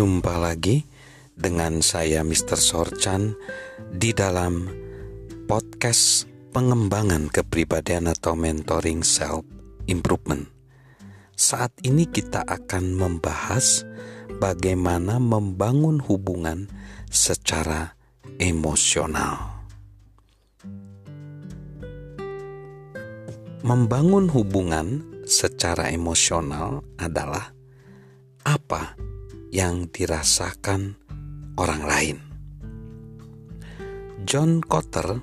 Jumpa lagi dengan saya Mr. Sorchan di dalam podcast pengembangan kepribadian atau mentoring self improvement. Saat ini kita akan membahas bagaimana membangun hubungan secara emosional. Membangun hubungan secara emosional adalah apa yang dirasakan orang lain. John Kotter,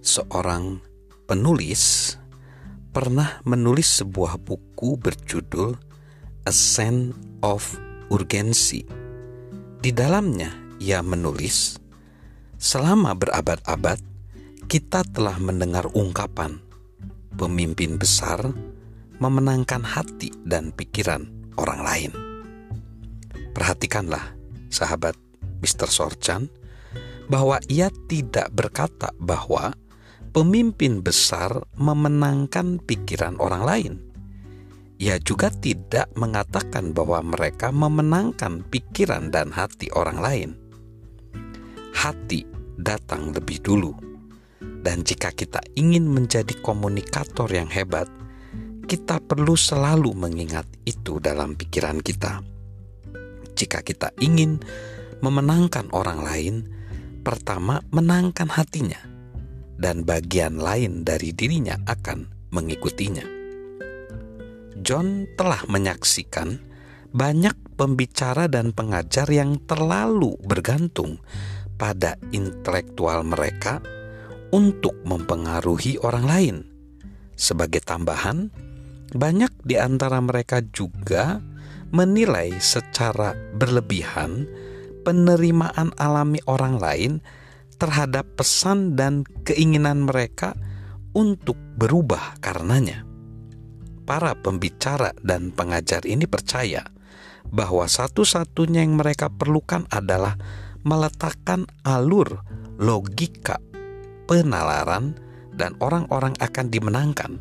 seorang penulis, pernah menulis sebuah buku berjudul A Sense of Urgency. Di dalamnya ia menulis, selama berabad-abad kita telah mendengar ungkapan pemimpin besar memenangkan hati dan pikiran orang lain. Perhatikanlah, sahabat Mr. Sorchan, bahwa ia tidak berkata bahwa pemimpin besar memenangkan pikiran orang lain. Ia juga tidak mengatakan bahwa mereka memenangkan pikiran dan hati orang lain. Hati datang lebih dulu, dan jika kita ingin menjadi komunikator yang hebat, kita perlu selalu mengingat itu dalam pikiran kita jika kita ingin memenangkan orang lain, pertama menangkan hatinya, dan bagian lain dari dirinya akan mengikutinya. John telah menyaksikan banyak pembicara dan pengajar yang terlalu bergantung pada intelektual mereka untuk mempengaruhi orang lain. Sebagai tambahan, banyak di antara mereka juga menilai secara berlebihan penerimaan alami orang lain terhadap pesan dan keinginan mereka untuk berubah karenanya. Para pembicara dan pengajar ini percaya bahwa satu-satunya yang mereka perlukan adalah meletakkan alur logika penalaran dan orang-orang akan dimenangkan.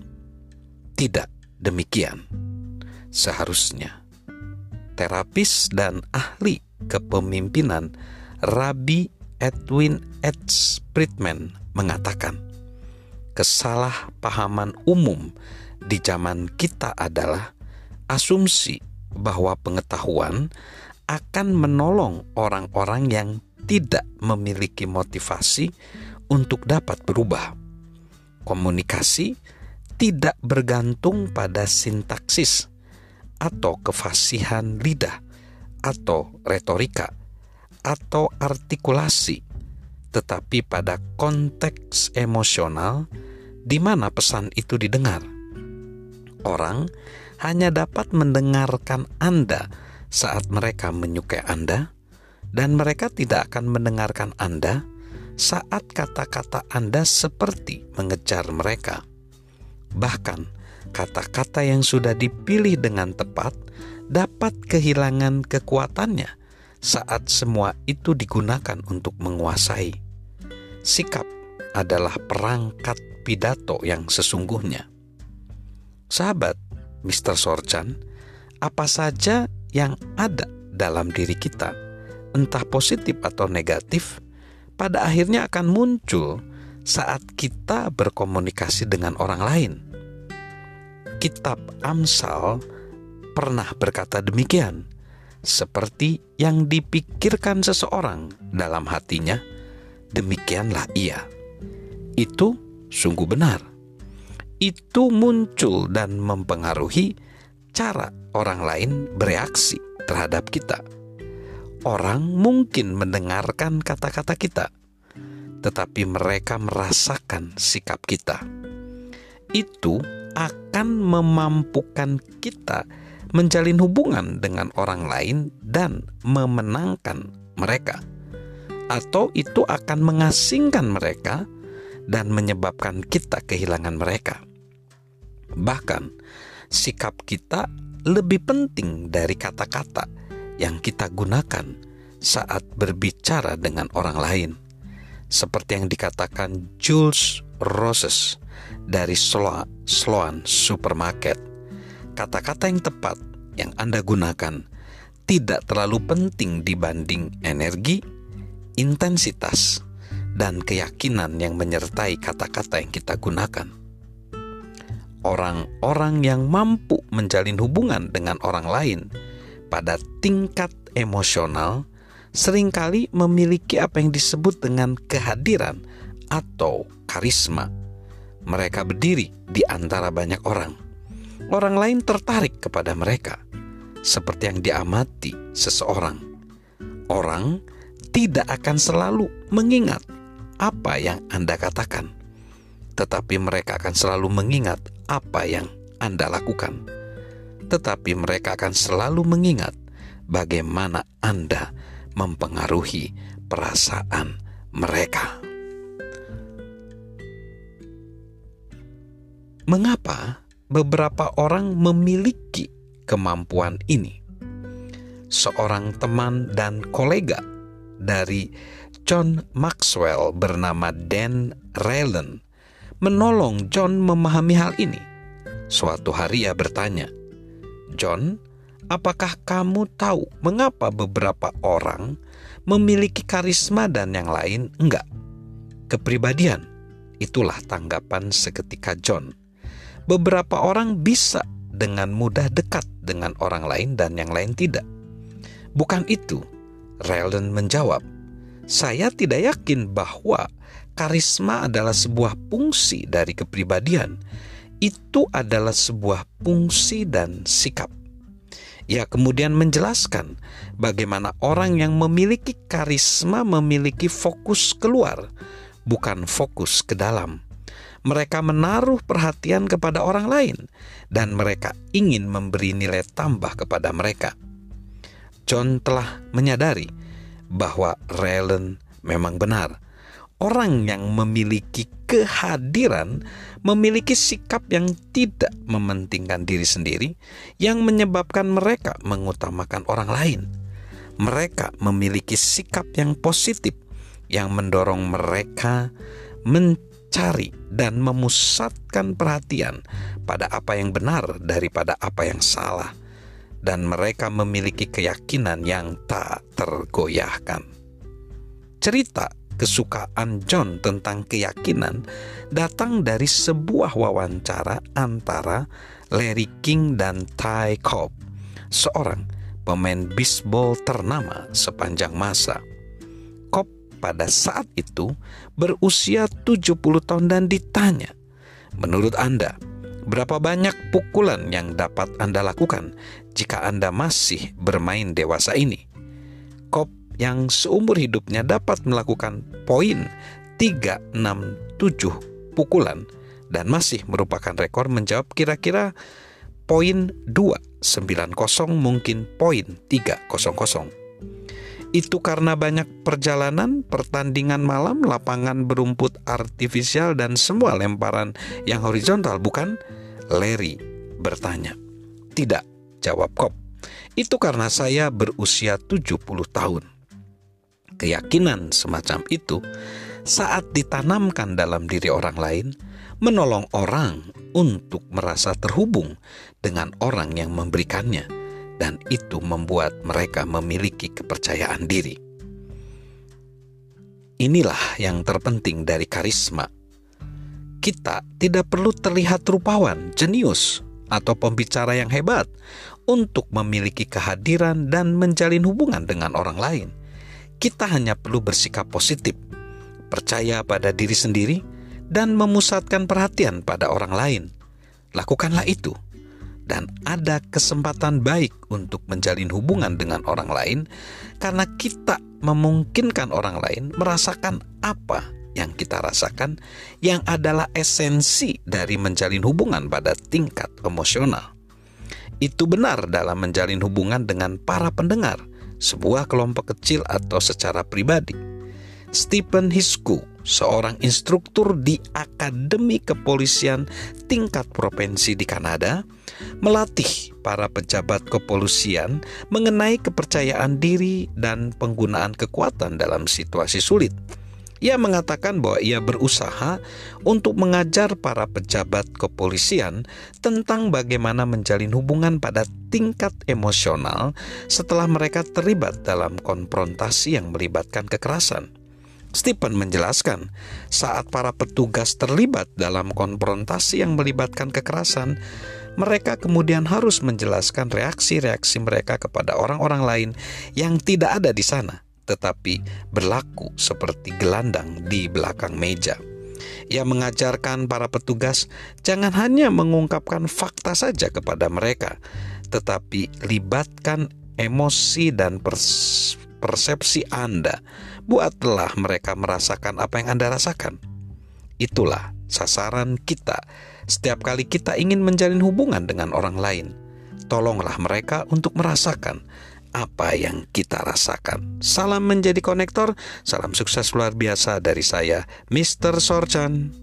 Tidak demikian. Seharusnya terapis dan ahli kepemimpinan Rabbi Edwin H. Friedman mengatakan, kesalahpahaman umum di zaman kita adalah asumsi bahwa pengetahuan akan menolong orang-orang yang tidak memiliki motivasi untuk dapat berubah. Komunikasi tidak bergantung pada sintaksis atau kefasihan lidah atau retorika atau artikulasi, tetapi pada konteks emosional di mana pesan itu didengar. Orang hanya dapat mendengarkan Anda saat mereka menyukai Anda, dan mereka tidak akan mendengarkan Anda saat kata-kata Anda seperti mengejar mereka. Bahkan, kata-kata yang sudah dipilih dengan tepat dapat kehilangan kekuatannya saat semua itu digunakan untuk menguasai. Sikap adalah perangkat pidato yang sesungguhnya. Sahabat, Mr. Sorchan, apa saja yang ada dalam diri kita, entah positif atau negatif, pada akhirnya akan muncul saat kita berkomunikasi dengan orang lain kitab Amsal pernah berkata demikian, seperti yang dipikirkan seseorang dalam hatinya, demikianlah ia. Itu sungguh benar. Itu muncul dan mempengaruhi cara orang lain bereaksi terhadap kita. Orang mungkin mendengarkan kata-kata kita, tetapi mereka merasakan sikap kita. Itu akan memampukan kita menjalin hubungan dengan orang lain dan memenangkan mereka, atau itu akan mengasingkan mereka dan menyebabkan kita kehilangan mereka. Bahkan, sikap kita lebih penting dari kata-kata yang kita gunakan saat berbicara dengan orang lain, seperti yang dikatakan Jules Roses dari Sloan Supermarket. Kata-kata yang tepat yang Anda gunakan tidak terlalu penting dibanding energi, intensitas, dan keyakinan yang menyertai kata-kata yang kita gunakan. Orang-orang yang mampu menjalin hubungan dengan orang lain pada tingkat emosional sering kali memiliki apa yang disebut dengan kehadiran atau karisma. Mereka berdiri di antara banyak orang. Orang lain tertarik kepada mereka seperti yang diamati seseorang. Orang tidak akan selalu mengingat apa yang Anda katakan, tetapi mereka akan selalu mengingat apa yang Anda lakukan. Tetapi mereka akan selalu mengingat bagaimana Anda mempengaruhi perasaan mereka. Mengapa beberapa orang memiliki kemampuan ini. Seorang teman dan kolega dari John Maxwell bernama Dan Raylan menolong John memahami hal ini. Suatu hari ia bertanya, "John, apakah kamu tahu mengapa beberapa orang memiliki karisma dan yang lain enggak?" Kepribadian, itulah tanggapan seketika John. Beberapa orang bisa dengan mudah dekat dengan orang lain dan yang lain tidak. Bukan itu, Raylan menjawab. Saya tidak yakin bahwa karisma adalah sebuah fungsi dari kepribadian. Itu adalah sebuah fungsi dan sikap. Ia kemudian menjelaskan bagaimana orang yang memiliki karisma memiliki fokus keluar, bukan fokus ke dalam mereka menaruh perhatian kepada orang lain dan mereka ingin memberi nilai tambah kepada mereka. John telah menyadari bahwa Raylan memang benar. Orang yang memiliki kehadiran memiliki sikap yang tidak mementingkan diri sendiri, yang menyebabkan mereka mengutamakan orang lain. Mereka memiliki sikap yang positif, yang mendorong mereka mencari mencari dan memusatkan perhatian pada apa yang benar daripada apa yang salah, dan mereka memiliki keyakinan yang tak tergoyahkan. Cerita kesukaan John tentang keyakinan datang dari sebuah wawancara antara Larry King dan Ty Cobb, seorang pemain bisbol ternama sepanjang masa pada saat itu berusia 70 tahun dan ditanya, "Menurut Anda, berapa banyak pukulan yang dapat Anda lakukan jika Anda masih bermain dewasa ini?" Kop yang seumur hidupnya dapat melakukan poin 367 pukulan dan masih merupakan rekor menjawab kira-kira poin 290 mungkin poin 300. Itu karena banyak perjalanan, pertandingan malam, lapangan berumput artifisial, dan semua lemparan yang horizontal, bukan? Larry bertanya. Tidak, jawab Kop. Itu karena saya berusia 70 tahun. Keyakinan semacam itu saat ditanamkan dalam diri orang lain, menolong orang untuk merasa terhubung dengan orang yang memberikannya dan itu membuat mereka memiliki kepercayaan diri. Inilah yang terpenting dari karisma. Kita tidak perlu terlihat rupawan, jenius, atau pembicara yang hebat untuk memiliki kehadiran dan menjalin hubungan dengan orang lain. Kita hanya perlu bersikap positif, percaya pada diri sendiri, dan memusatkan perhatian pada orang lain. Lakukanlah itu dan ada kesempatan baik untuk menjalin hubungan dengan orang lain karena kita memungkinkan orang lain merasakan apa yang kita rasakan yang adalah esensi dari menjalin hubungan pada tingkat emosional. Itu benar dalam menjalin hubungan dengan para pendengar, sebuah kelompok kecil atau secara pribadi. Stephen Hisku, seorang instruktur di Akademi Kepolisian tingkat provinsi di Kanada, melatih para pejabat kepolisian mengenai kepercayaan diri dan penggunaan kekuatan dalam situasi sulit. Ia mengatakan bahwa ia berusaha untuk mengajar para pejabat kepolisian tentang bagaimana menjalin hubungan pada tingkat emosional setelah mereka terlibat dalam konfrontasi yang melibatkan kekerasan. Stephen menjelaskan, saat para petugas terlibat dalam konfrontasi yang melibatkan kekerasan, mereka kemudian harus menjelaskan reaksi-reaksi mereka kepada orang-orang lain yang tidak ada di sana tetapi berlaku seperti gelandang di belakang meja. Ia mengajarkan para petugas jangan hanya mengungkapkan fakta saja kepada mereka, tetapi libatkan emosi dan persepsi Anda. Buatlah mereka merasakan apa yang Anda rasakan. Itulah sasaran kita setiap kali kita ingin menjalin hubungan dengan orang lain. Tolonglah mereka untuk merasakan apa yang kita rasakan. Salam menjadi konektor, salam sukses luar biasa dari saya, Mr. Sorchan.